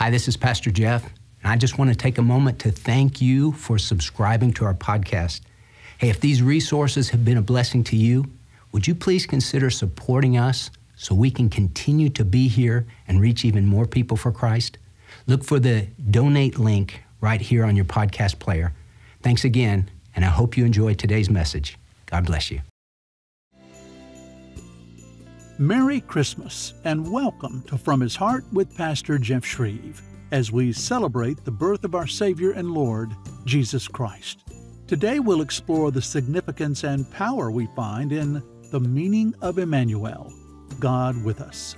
Hi, this is Pastor Jeff, and I just want to take a moment to thank you for subscribing to our podcast. Hey, if these resources have been a blessing to you, would you please consider supporting us so we can continue to be here and reach even more people for Christ? Look for the donate link right here on your podcast player. Thanks again, and I hope you enjoyed today's message. God bless you. Merry Christmas and welcome to From His Heart with Pastor Jeff Schreve as we celebrate the birth of our Savior and Lord, Jesus Christ. Today we'll explore the significance and power we find in the meaning of Emmanuel, God with us.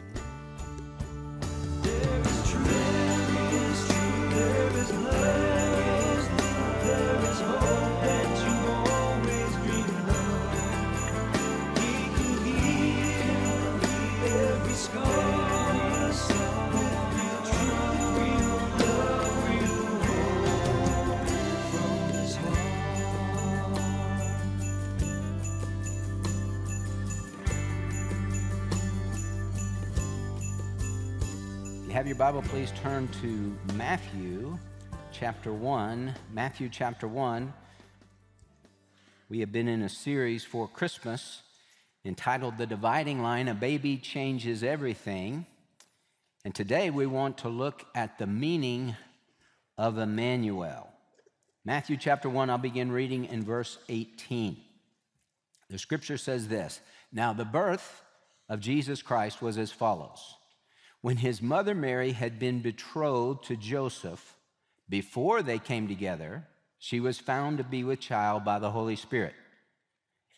Have your Bible, please turn to Matthew chapter 1. Matthew chapter 1. We have been in a series for Christmas entitled The Dividing Line A Baby Changes Everything. And today we want to look at the meaning of Emmanuel. Matthew chapter 1, I'll begin reading in verse 18. The scripture says this Now the birth of Jesus Christ was as follows. When his mother Mary had been betrothed to Joseph, before they came together, she was found to be with child by the Holy Spirit.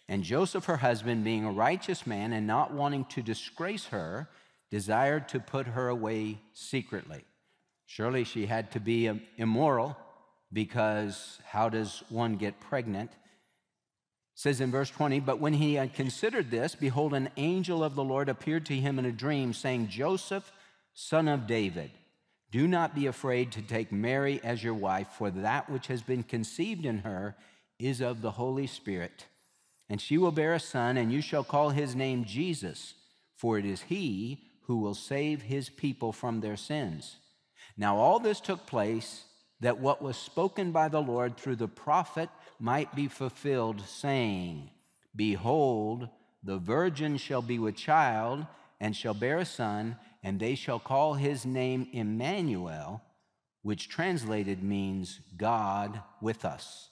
And Joseph, her husband, being a righteous man and not wanting to disgrace her, desired to put her away secretly. Surely she had to be um, immoral because how does one get pregnant? Says in verse 20, but when he had considered this, behold, an angel of the Lord appeared to him in a dream, saying, Joseph, son of David, do not be afraid to take Mary as your wife, for that which has been conceived in her is of the Holy Spirit. And she will bear a son, and you shall call his name Jesus, for it is he who will save his people from their sins. Now, all this took place that what was spoken by the Lord through the prophet might be fulfilled, saying, Behold, the virgin shall be with child and shall bear a son and they shall call his name Emmanuel, which translated means God with us.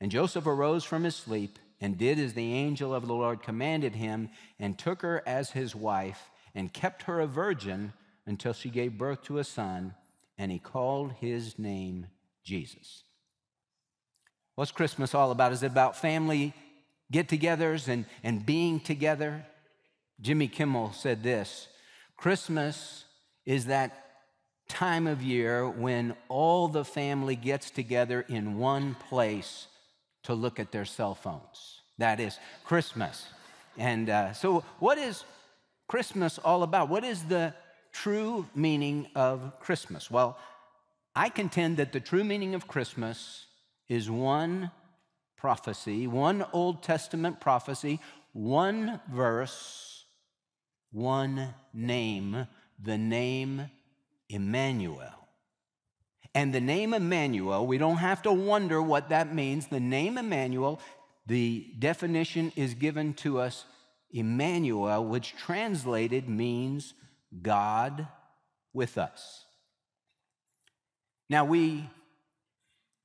And Joseph arose from his sleep and did as the angel of the Lord commanded him, and took her as his wife, and kept her a virgin until she gave birth to a son, and he called his name Jesus. What's Christmas all about? Is it about family get togethers and, and being together? Jimmy Kimmel said this Christmas is that time of year when all the family gets together in one place to look at their cell phones. That is Christmas. And uh, so, what is Christmas all about? What is the true meaning of Christmas? Well, I contend that the true meaning of Christmas is one prophecy, one Old Testament prophecy, one verse one name, the name Emmanuel. And the name Emmanuel, we don't have to wonder what that means. The name Emmanuel, the definition is given to us Emmanuel, which translated means God with us. Now we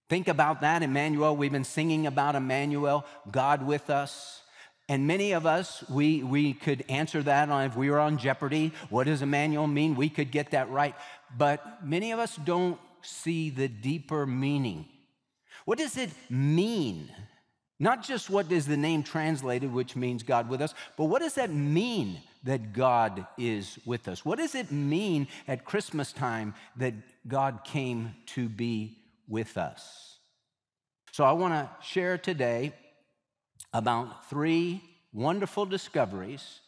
think about that, Emmanuel. We've been singing about Emmanuel, God with us. And many of us, we, we could answer that on if we were on Jeopardy. What does Emmanuel mean? We could get that right. But many of us don't see the deeper meaning. What does it mean? Not just what is the name translated, which means God with us, but what does that mean that God is with us? What does it mean at Christmas time that God came to be with us? So I want to share today about three wonderful discoveries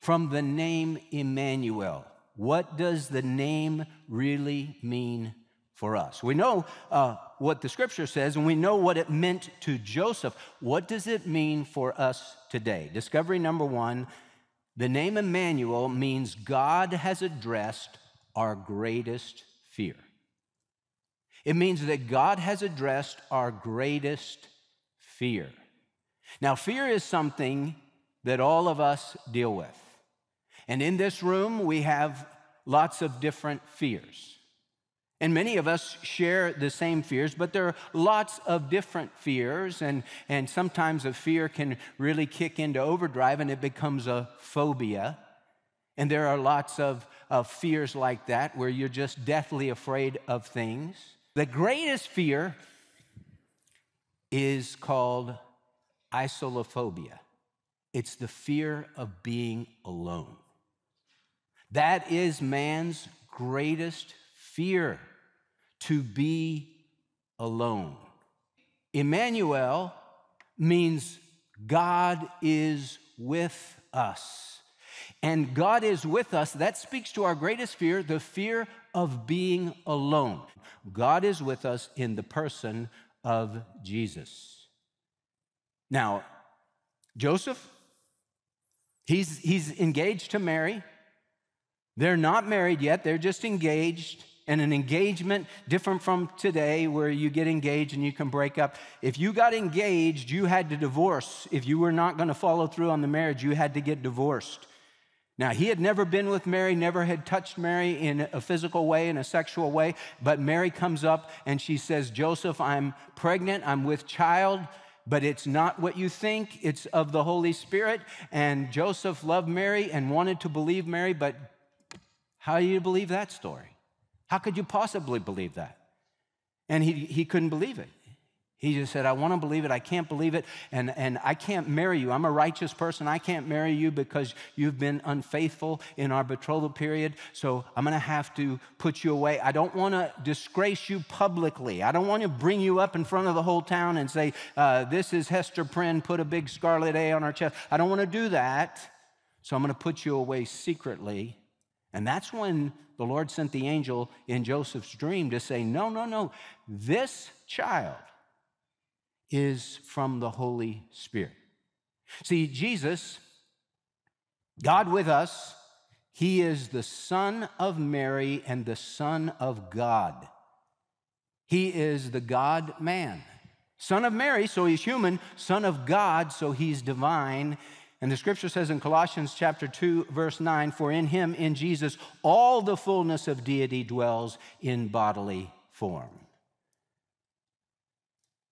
from the name Emmanuel. What does the name really mean for us? We know uh, what the scripture says, and we know what it meant to Joseph. What does it mean for us today? Discovery number one the name Emmanuel means God has addressed our greatest fear. It means that God has addressed our greatest fear. Now, fear is something that all of us deal with. And in this room, we have lots of different fears. And many of us share the same fears, but there are lots of different fears. And, and sometimes a fear can really kick into overdrive and it becomes a phobia. And there are lots of, of fears like that where you're just deathly afraid of things. The greatest fear is called isolophobia. It's the fear of being alone. That is man's greatest fear to be alone. Emmanuel means God is with us. And God is with us. That speaks to our greatest fear, the fear of being alone. God is with us in the person of Jesus. Now, Joseph, he's, he's engaged to Mary. They're not married yet, they're just engaged. And an engagement different from today where you get engaged and you can break up. If you got engaged, you had to divorce. If you were not going to follow through on the marriage, you had to get divorced. Now, he had never been with Mary, never had touched Mary in a physical way, in a sexual way, but Mary comes up and she says, Joseph, I'm pregnant, I'm with child, but it's not what you think, it's of the Holy Spirit. And Joseph loved Mary and wanted to believe Mary, but how do you believe that story? How could you possibly believe that? And he, he couldn't believe it. He just said, I want to believe it. I can't believe it. And, and I can't marry you. I'm a righteous person. I can't marry you because you've been unfaithful in our betrothal period. So I'm going to have to put you away. I don't want to disgrace you publicly. I don't want to bring you up in front of the whole town and say, uh, This is Hester Prynne, put a big scarlet A on our chest. I don't want to do that. So I'm going to put you away secretly. And that's when the Lord sent the angel in Joseph's dream to say, No, no, no. This child is from the Holy Spirit. See, Jesus, God with us, he is the Son of Mary and the Son of God. He is the God man. Son of Mary, so he's human. Son of God, so he's divine. And the scripture says in Colossians chapter 2 verse 9, for in him in Jesus all the fullness of deity dwells in bodily form.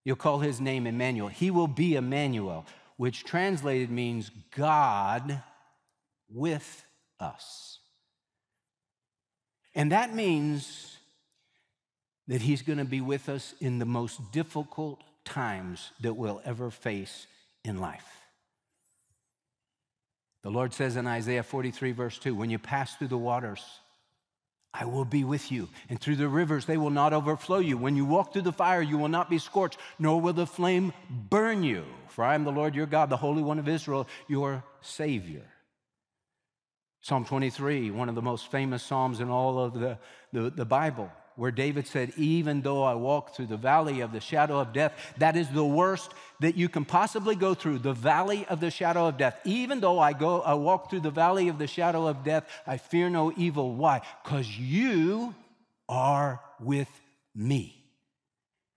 You'll call his name Emmanuel. He will be Emmanuel, which translated means God with us. And that means that he's going to be with us in the most difficult times that we'll ever face in life. The Lord says in Isaiah 43, verse 2 when you pass through the waters, I will be with you. And through the rivers, they will not overflow you. When you walk through the fire, you will not be scorched, nor will the flame burn you. For I am the Lord your God, the Holy One of Israel, your Savior. Psalm 23, one of the most famous Psalms in all of the, the, the Bible where David said, Even though I walk through the valley of the shadow of death, that is the worst that you can possibly go through, the valley of the shadow of death. Even though I go, I walk through the valley of the shadow of death, I fear no evil. Why? Because you are with me.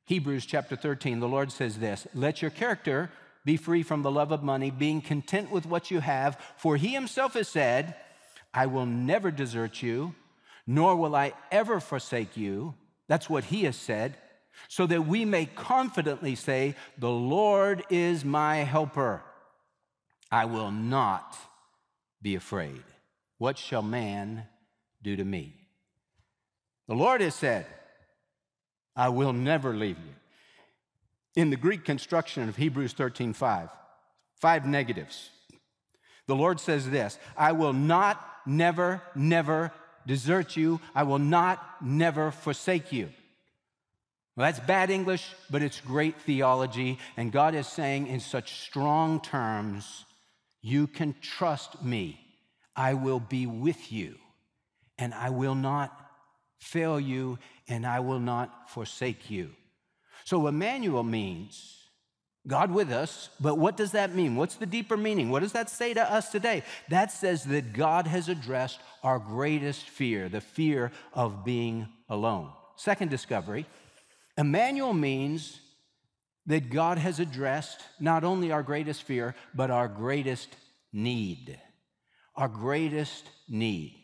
Hebrews chapter 13, the Lord says this Let your character be free from the love of money, being content with what you have, for he himself has said, I will never desert you nor will I ever forsake you. That's what he has said, so that we may confidently say, The Lord is my helper. I will not be afraid. What shall man do to me? The Lord has said, I will never leave you. In the Greek construction of Hebrews 13 5, five negatives. The Lord says this I will not, never, never, desert you. I will not, never forsake you. Well, that's bad English, but it's great theology. And God is saying in such strong terms, You can trust me. I will be with you, and I will not fail you, and I will not forsake you. So, Emmanuel means God with us, but what does that mean? What's the deeper meaning? What does that say to us today? That says that God has addressed our greatest fear, the fear of being alone. Second discovery Emmanuel means that God has addressed not only our greatest fear, but our greatest need. Our greatest need.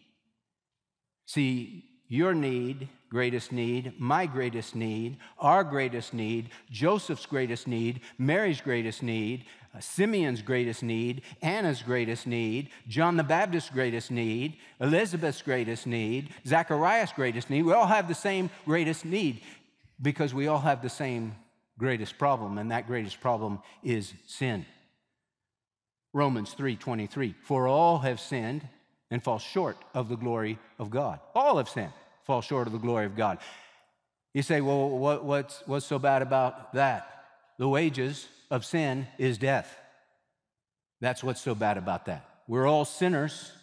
See, your need, greatest need, my greatest need, our greatest need, Joseph's greatest need, Mary's greatest need, uh, Simeon's greatest need, Anna's greatest need, John the Baptist's greatest need, Elizabeth's greatest need, Zachariah's greatest need. We all have the same greatest need because we all have the same greatest problem, and that greatest problem is sin. Romans 3:23 For all have sinned and fall short of the glory of God. All have sinned, fall short of the glory of God. You say, well, what, what's, what's so bad about that? The wages of sin is death. That's what's so bad about that. We're all sinners.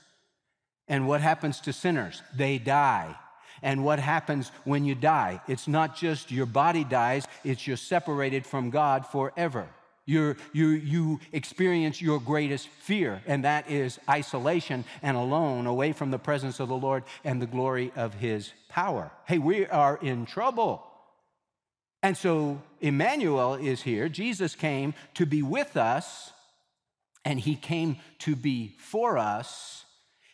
And what happens to sinners? They die. And what happens when you die? It's not just your body dies, it's you're separated from God forever. You, you experience your greatest fear, and that is isolation and alone, away from the presence of the Lord and the glory of His power. Hey, we are in trouble. And so Emmanuel is here. Jesus came to be with us, and He came to be for us,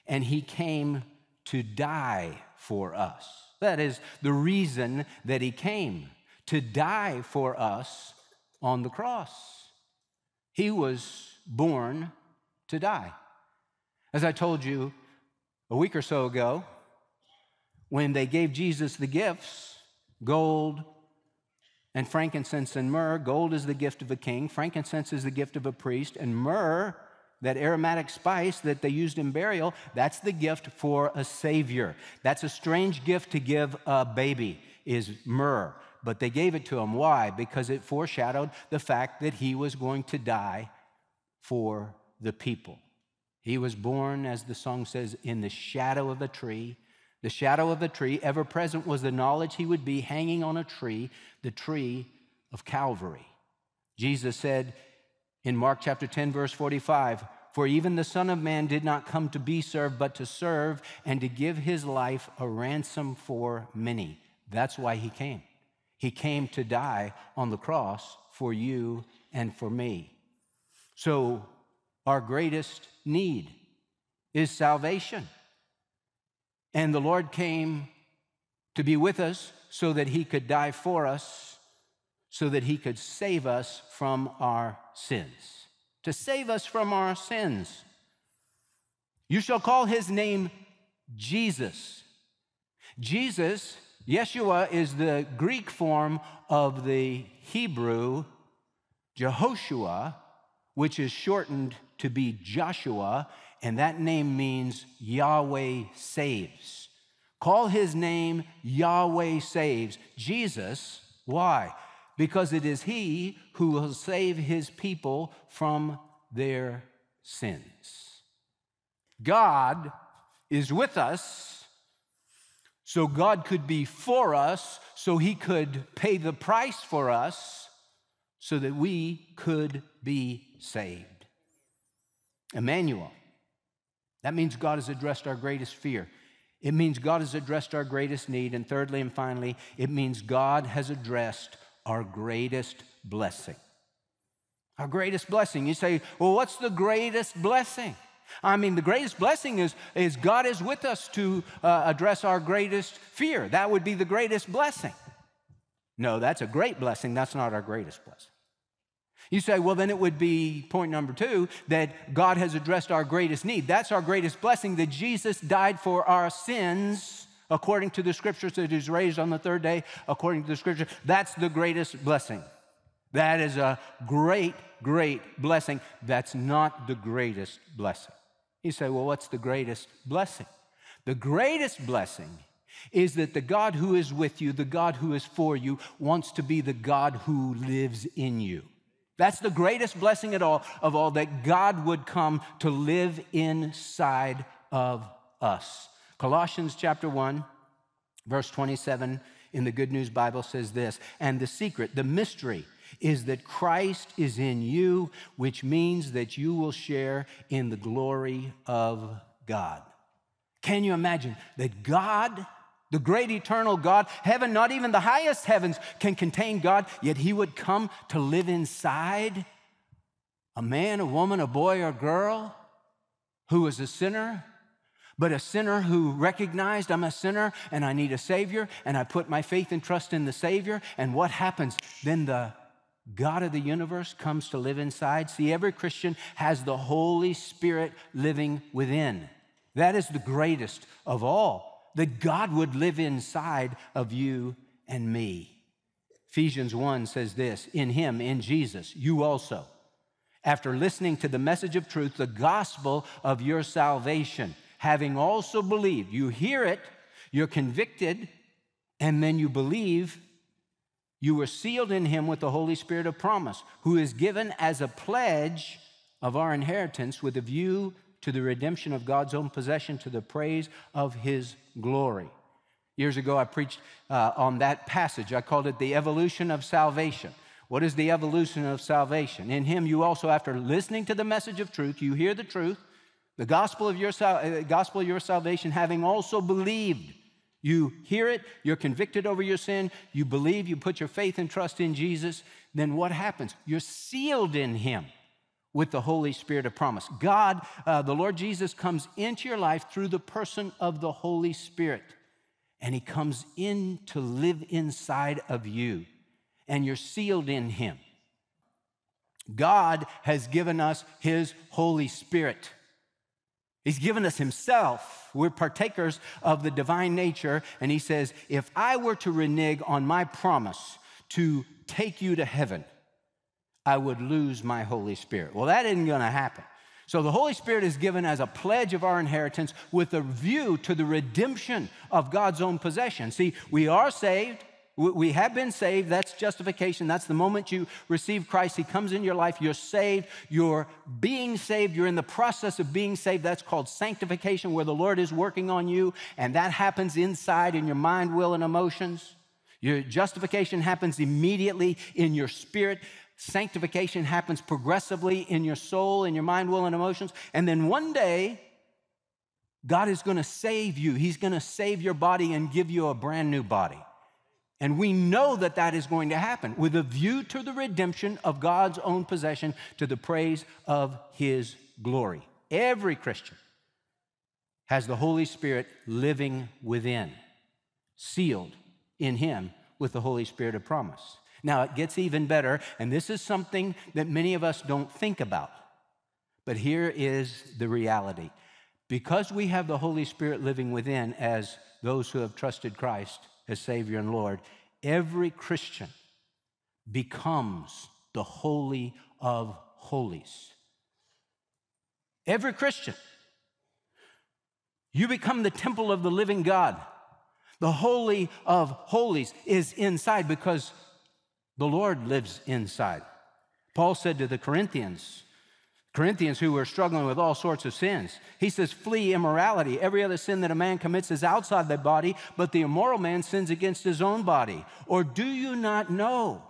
and He came to die for us. That is the reason that He came to die for us on the cross. He was born to die. As I told you a week or so ago, when they gave Jesus the gifts gold and frankincense and myrrh, gold is the gift of a king, frankincense is the gift of a priest, and myrrh, that aromatic spice that they used in burial, that's the gift for a savior. That's a strange gift to give a baby, is myrrh but they gave it to him. Why? Because it foreshadowed the fact that he was going to die for the people. He was born, as the song says, in the shadow of a tree. The shadow of the tree, ever present, was the knowledge he would be hanging on a tree, the tree of Calvary. Jesus said in Mark chapter 10, verse 45, For even the Son of Man did not come to be served, but to serve and to give his life a ransom for many. That's why he came. He came to die on the cross for you and for me. So, our greatest need is salvation. And the Lord came to be with us so that He could die for us, so that He could save us from our sins. To save us from our sins. You shall call His name Jesus. Jesus Yeshua is the Greek form of the Hebrew Jehoshua, which is shortened to be Joshua, and that name means Yahweh saves. Call his name Yahweh saves. Jesus, why? Because it is he who will save his people from their sins. God is with us so God could be for us, so He could pay the price for us, so that we could be saved. Emmanuel. That means God has addressed our greatest fear. It means God has addressed our greatest need. And thirdly and finally, it means God has addressed our greatest blessing. Our greatest blessing. You say, well, what's the greatest blessing? I mean, the greatest blessing is, is God is with us to uh, address our greatest fear. That would be the greatest blessing. No, that's a great blessing. That's not our greatest blessing. You say, well, then it would be point number two that God has addressed our greatest need. That's our greatest blessing that Jesus died for our sins according to the scriptures, that he's raised on the third day according to the scripture. That's the greatest blessing. That is a great, great blessing. That's not the greatest blessing. You say, well, what's the greatest blessing? The greatest blessing is that the God who is with you, the God who is for you, wants to be the God who lives in you. That's the greatest blessing at all of all that God would come to live inside of us. Colossians chapter 1 verse 27 in the Good News Bible says this, and the secret, the mystery is that Christ is in you, which means that you will share in the glory of God. Can you imagine that God the great eternal God. Heaven, not even the highest heavens can contain God, yet He would come to live inside a man, a woman, a boy, or girl who was a sinner, but a sinner who recognized I'm a sinner and I need a Savior, and I put my faith and trust in the Savior. And what happens? Then the God of the universe comes to live inside. See, every Christian has the Holy Spirit living within. That is the greatest of all, that God would live inside of you and me. Ephesians 1 says this In Him, in Jesus, you also, after listening to the message of truth, the gospel of your salvation, having also believed, you hear it, you're convicted, and then you believe you were sealed in him with the Holy Spirit of promise, who is given as a pledge of our inheritance with a view to the redemption of God's own possession to the praise of his glory. Years ago, I preached uh, on that passage. I called it the evolution of salvation. What is the evolution of salvation? In him, you also, after listening to the message of truth, you hear the truth, the gospel of your, uh, gospel of your salvation, having also believed you hear it, you're convicted over your sin, you believe, you put your faith and trust in Jesus, then what happens? You're sealed in Him with the Holy Spirit of promise. God, uh, the Lord Jesus, comes into your life through the person of the Holy Spirit, and He comes in to live inside of you, and you're sealed in Him. God has given us His Holy Spirit. He's given us Himself. We're partakers of the divine nature. And He says, if I were to renege on my promise to take you to heaven, I would lose my Holy Spirit. Well, that isn't going to happen. So the Holy Spirit is given as a pledge of our inheritance with a view to the redemption of God's own possession. See, we are saved. We have been saved. That's justification. That's the moment you receive Christ. He comes in your life. You're saved. You're being saved. You're in the process of being saved. That's called sanctification, where the Lord is working on you. And that happens inside in your mind, will, and emotions. Your justification happens immediately in your spirit. Sanctification happens progressively in your soul, in your mind, will, and emotions. And then one day, God is going to save you. He's going to save your body and give you a brand new body. And we know that that is going to happen with a view to the redemption of God's own possession to the praise of his glory. Every Christian has the Holy Spirit living within, sealed in him with the Holy Spirit of promise. Now, it gets even better, and this is something that many of us don't think about. But here is the reality. Because we have the Holy Spirit living within as those who have trusted Christ, as Savior and Lord, every Christian becomes the Holy of Holies. Every Christian. You become the temple of the living God. The Holy of Holies is inside because the Lord lives inside. Paul said to the Corinthians, Corinthians who were struggling with all sorts of sins. He says, Flee immorality. Every other sin that a man commits is outside the body, but the immoral man sins against his own body. Or do you not know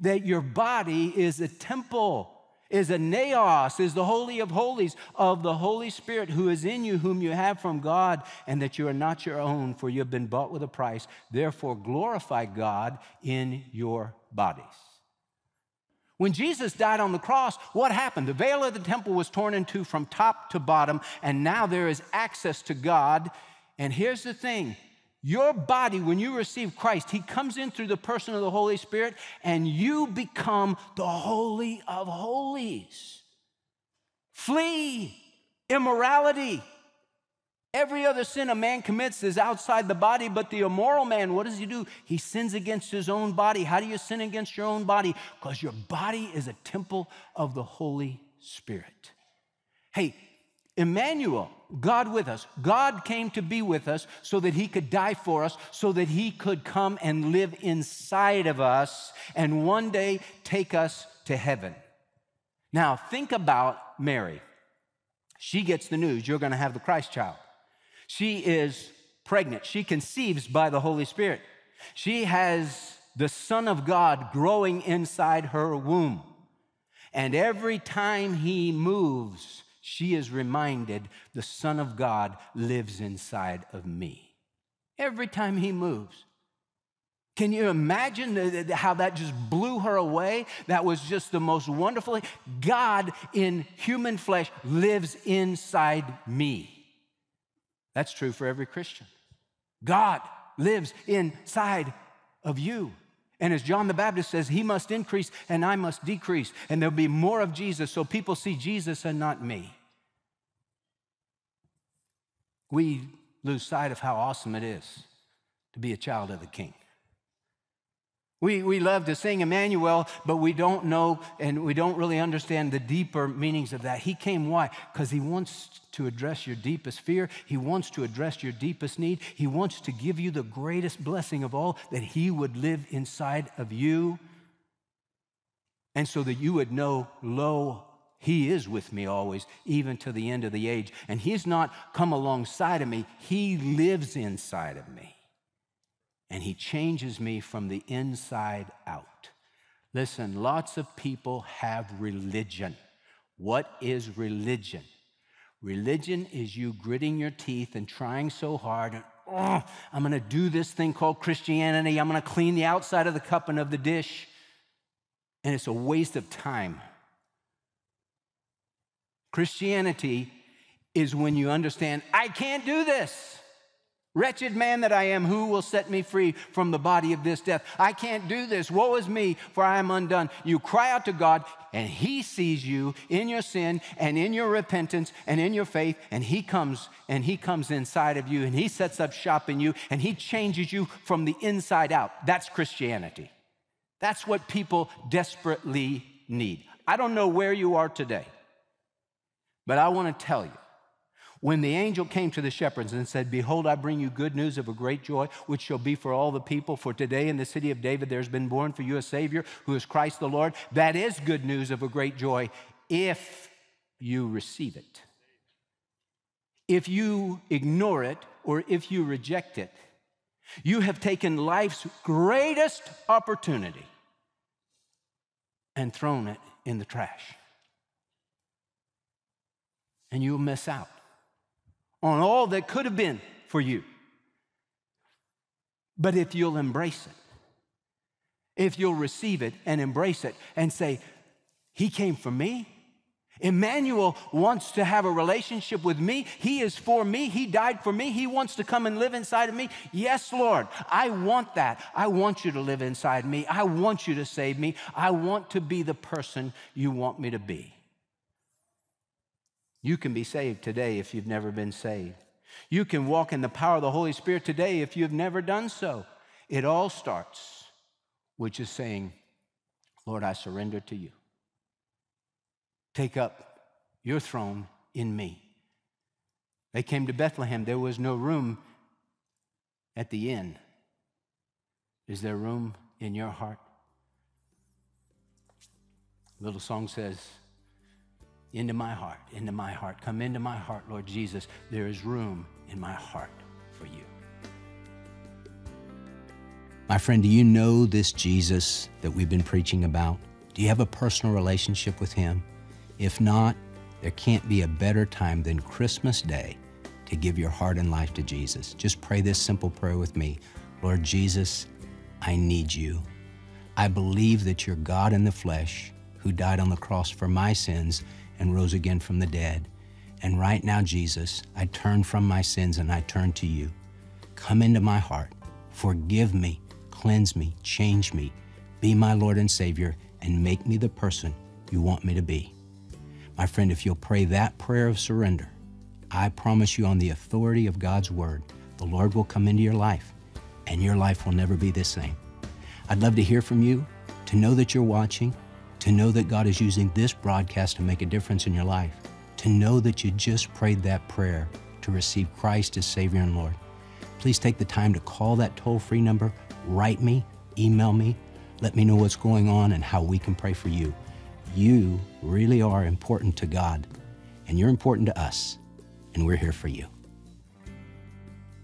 that your body is a temple, is a naos, is the holy of holies of the Holy Spirit who is in you, whom you have from God, and that you are not your own, for you have been bought with a price. Therefore, glorify God in your bodies. When Jesus died on the cross, what happened? The veil of the temple was torn in two from top to bottom, and now there is access to God. And here's the thing your body, when you receive Christ, He comes in through the person of the Holy Spirit, and you become the Holy of Holies. Flee immorality. Every other sin a man commits is outside the body, but the immoral man, what does he do? He sins against his own body. How do you sin against your own body? Because your body is a temple of the Holy Spirit. Hey, Emmanuel, God with us. God came to be with us so that he could die for us, so that he could come and live inside of us and one day take us to heaven. Now, think about Mary. She gets the news you're going to have the Christ child. She is pregnant. She conceives by the Holy Spirit. She has the Son of God growing inside her womb. And every time he moves, she is reminded the Son of God lives inside of me. every time he moves. Can you imagine how that just blew her away? That was just the most wonderful. God in human flesh lives inside me. That's true for every Christian. God lives inside of you. And as John the Baptist says, he must increase and I must decrease. And there'll be more of Jesus so people see Jesus and not me. We lose sight of how awesome it is to be a child of the King. We, we love to sing Emmanuel, but we don't know and we don't really understand the deeper meanings of that. He came why? Because he wants to address your deepest fear. He wants to address your deepest need. He wants to give you the greatest blessing of all that he would live inside of you. And so that you would know, lo, he is with me always, even to the end of the age. And he's not come alongside of me, he lives inside of me and He changes me from the inside out. Listen, lots of people have religion. What is religion? Religion is you gritting your teeth and trying so hard and, oh, I'm going to do this thing called Christianity. I'm going to clean the outside of the cup and of the dish. And it's a waste of time. Christianity is when you understand, I can't do this. Wretched man that I am, who will set me free from the body of this death? I can't do this. Woe is me, for I am undone. You cry out to God, and He sees you in your sin and in your repentance and in your faith, and He comes and He comes inside of you and He sets up shop in you and He changes you from the inside out. That's Christianity. That's what people desperately need. I don't know where you are today, but I want to tell you when the angel came to the shepherds and said, Behold, I bring you good news of a great joy, which shall be for all the people. For today in the city of David there's been born for you a Savior who is Christ the Lord. That is good news of a great joy if you receive it. If you ignore it or if you reject it, you have taken life's greatest opportunity and thrown it in the trash. And you'll miss out on all that could have been for you. But if you'll embrace it, if you'll receive it and embrace it and say, He came for me. Emmanuel wants to have a relationship with me. He is for me. He died for me. He wants to come and live inside of me. Yes, Lord, I want that. I want you to live inside me. I want you to save me. I want to be the person you want me to be. You can be saved today if you've never been saved. You can walk in the power of the Holy Spirit today if you've never done so. It all starts with just saying, Lord, I surrender to you. Take up your throne in me. They came to Bethlehem. There was no room at the inn. Is there room in your heart? little song says, into my heart, into my heart. Come into my heart, Lord Jesus. There is room in my heart for you. My friend, do you know this Jesus that we've been preaching about? Do you have a personal relationship with him? If not, there can't be a better time than Christmas Day to give your heart and life to Jesus. Just pray this simple prayer with me Lord Jesus, I need you. I believe that you're God in the flesh who died on the cross for my sins and rose again from the dead. And right now, Jesus, I turn from my sins and I turn to you. Come into my heart, forgive me, cleanse me, change me, be my Lord and Savior, and make me the person you want me to be. My friend, if you'll pray that prayer of surrender, I promise you, on the authority of God's Word, the Lord will come into your life and your life will never be the same. I'd love to hear from you, to know that you're watching, to know that God is using this broadcast to make a difference in your life, to know that you just prayed that prayer to receive Christ as Savior and Lord. Please take the time to call that toll free number, write me, email me, let me know what's going on and how we can pray for you. You really are important to God, and you're important to us, and we're here for you.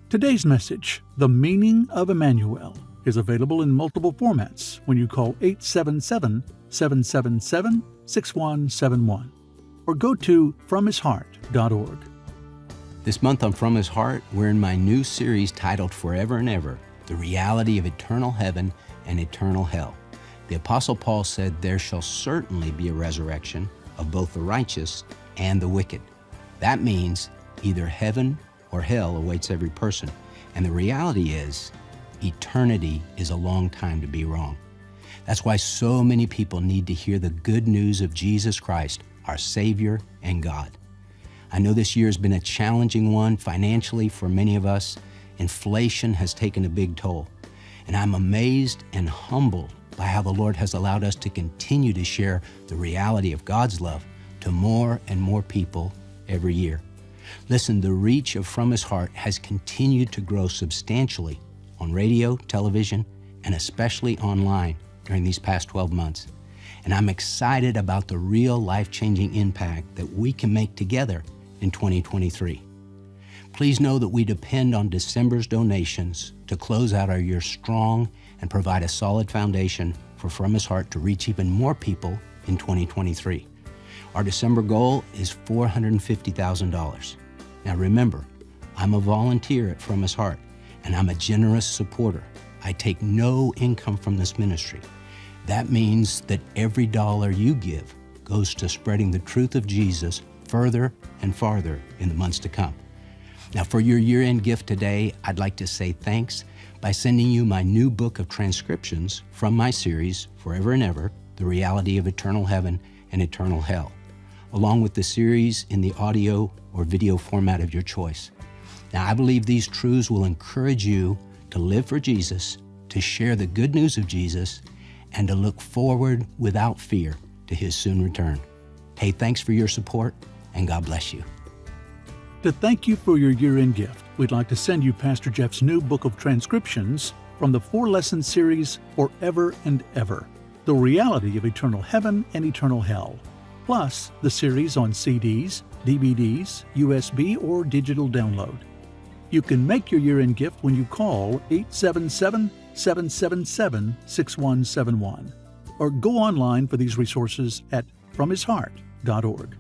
Today's message, The Meaning of Emmanuel, is available in multiple formats when you call 877 777 6171 or go to fromhisheart.org. This month on From His Heart, we're in my new series titled Forever and Ever The Reality of Eternal Heaven and Eternal Hell. The Apostle Paul said, There shall certainly be a resurrection of both the righteous and the wicked. That means either heaven or hell awaits every person. And the reality is, eternity is a long time to be wrong. That's why so many people need to hear the good news of Jesus Christ, our Savior and God. I know this year has been a challenging one financially for many of us. Inflation has taken a big toll. And I'm amazed and humbled by how the Lord has allowed us to continue to share the reality of God's love to more and more people every year. Listen, the reach of From His Heart has continued to grow substantially on radio, television, and especially online during these past 12 months. And I'm excited about the real life changing impact that we can make together in 2023. Please know that we depend on December's donations to close out our year strong and provide a solid foundation for From His Heart to reach even more people in 2023. Our December goal is $450,000. Now remember, I'm a volunteer at From His Heart, and I'm a generous supporter. I take no income from this ministry. That means that every dollar you give goes to spreading the truth of Jesus further and farther in the months to come. Now, for your year end gift today, I'd like to say thanks by sending you my new book of transcriptions from my series, Forever and Ever The Reality of Eternal Heaven and Eternal Hell, along with the series in the audio or video format of your choice. Now, I believe these truths will encourage you to live for Jesus, to share the good news of Jesus, and to look forward without fear to his soon return. Hey, thanks for your support, and God bless you. To thank you for your year end gift, we'd like to send you Pastor Jeff's new book of transcriptions from the four lesson series Forever and Ever The Reality of Eternal Heaven and Eternal Hell, plus the series on CDs, DVDs, USB, or digital download. You can make your year end gift when you call 877 777 6171 or go online for these resources at fromhisheart.org.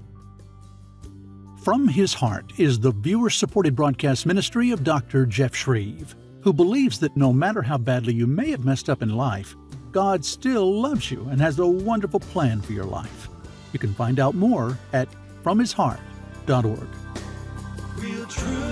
From His Heart is the viewer supported broadcast ministry of Dr. Jeff Schreve, who believes that no matter how badly you may have messed up in life, God still loves you and has a wonderful plan for your life. You can find out more at fromhisheart.org. Real truth.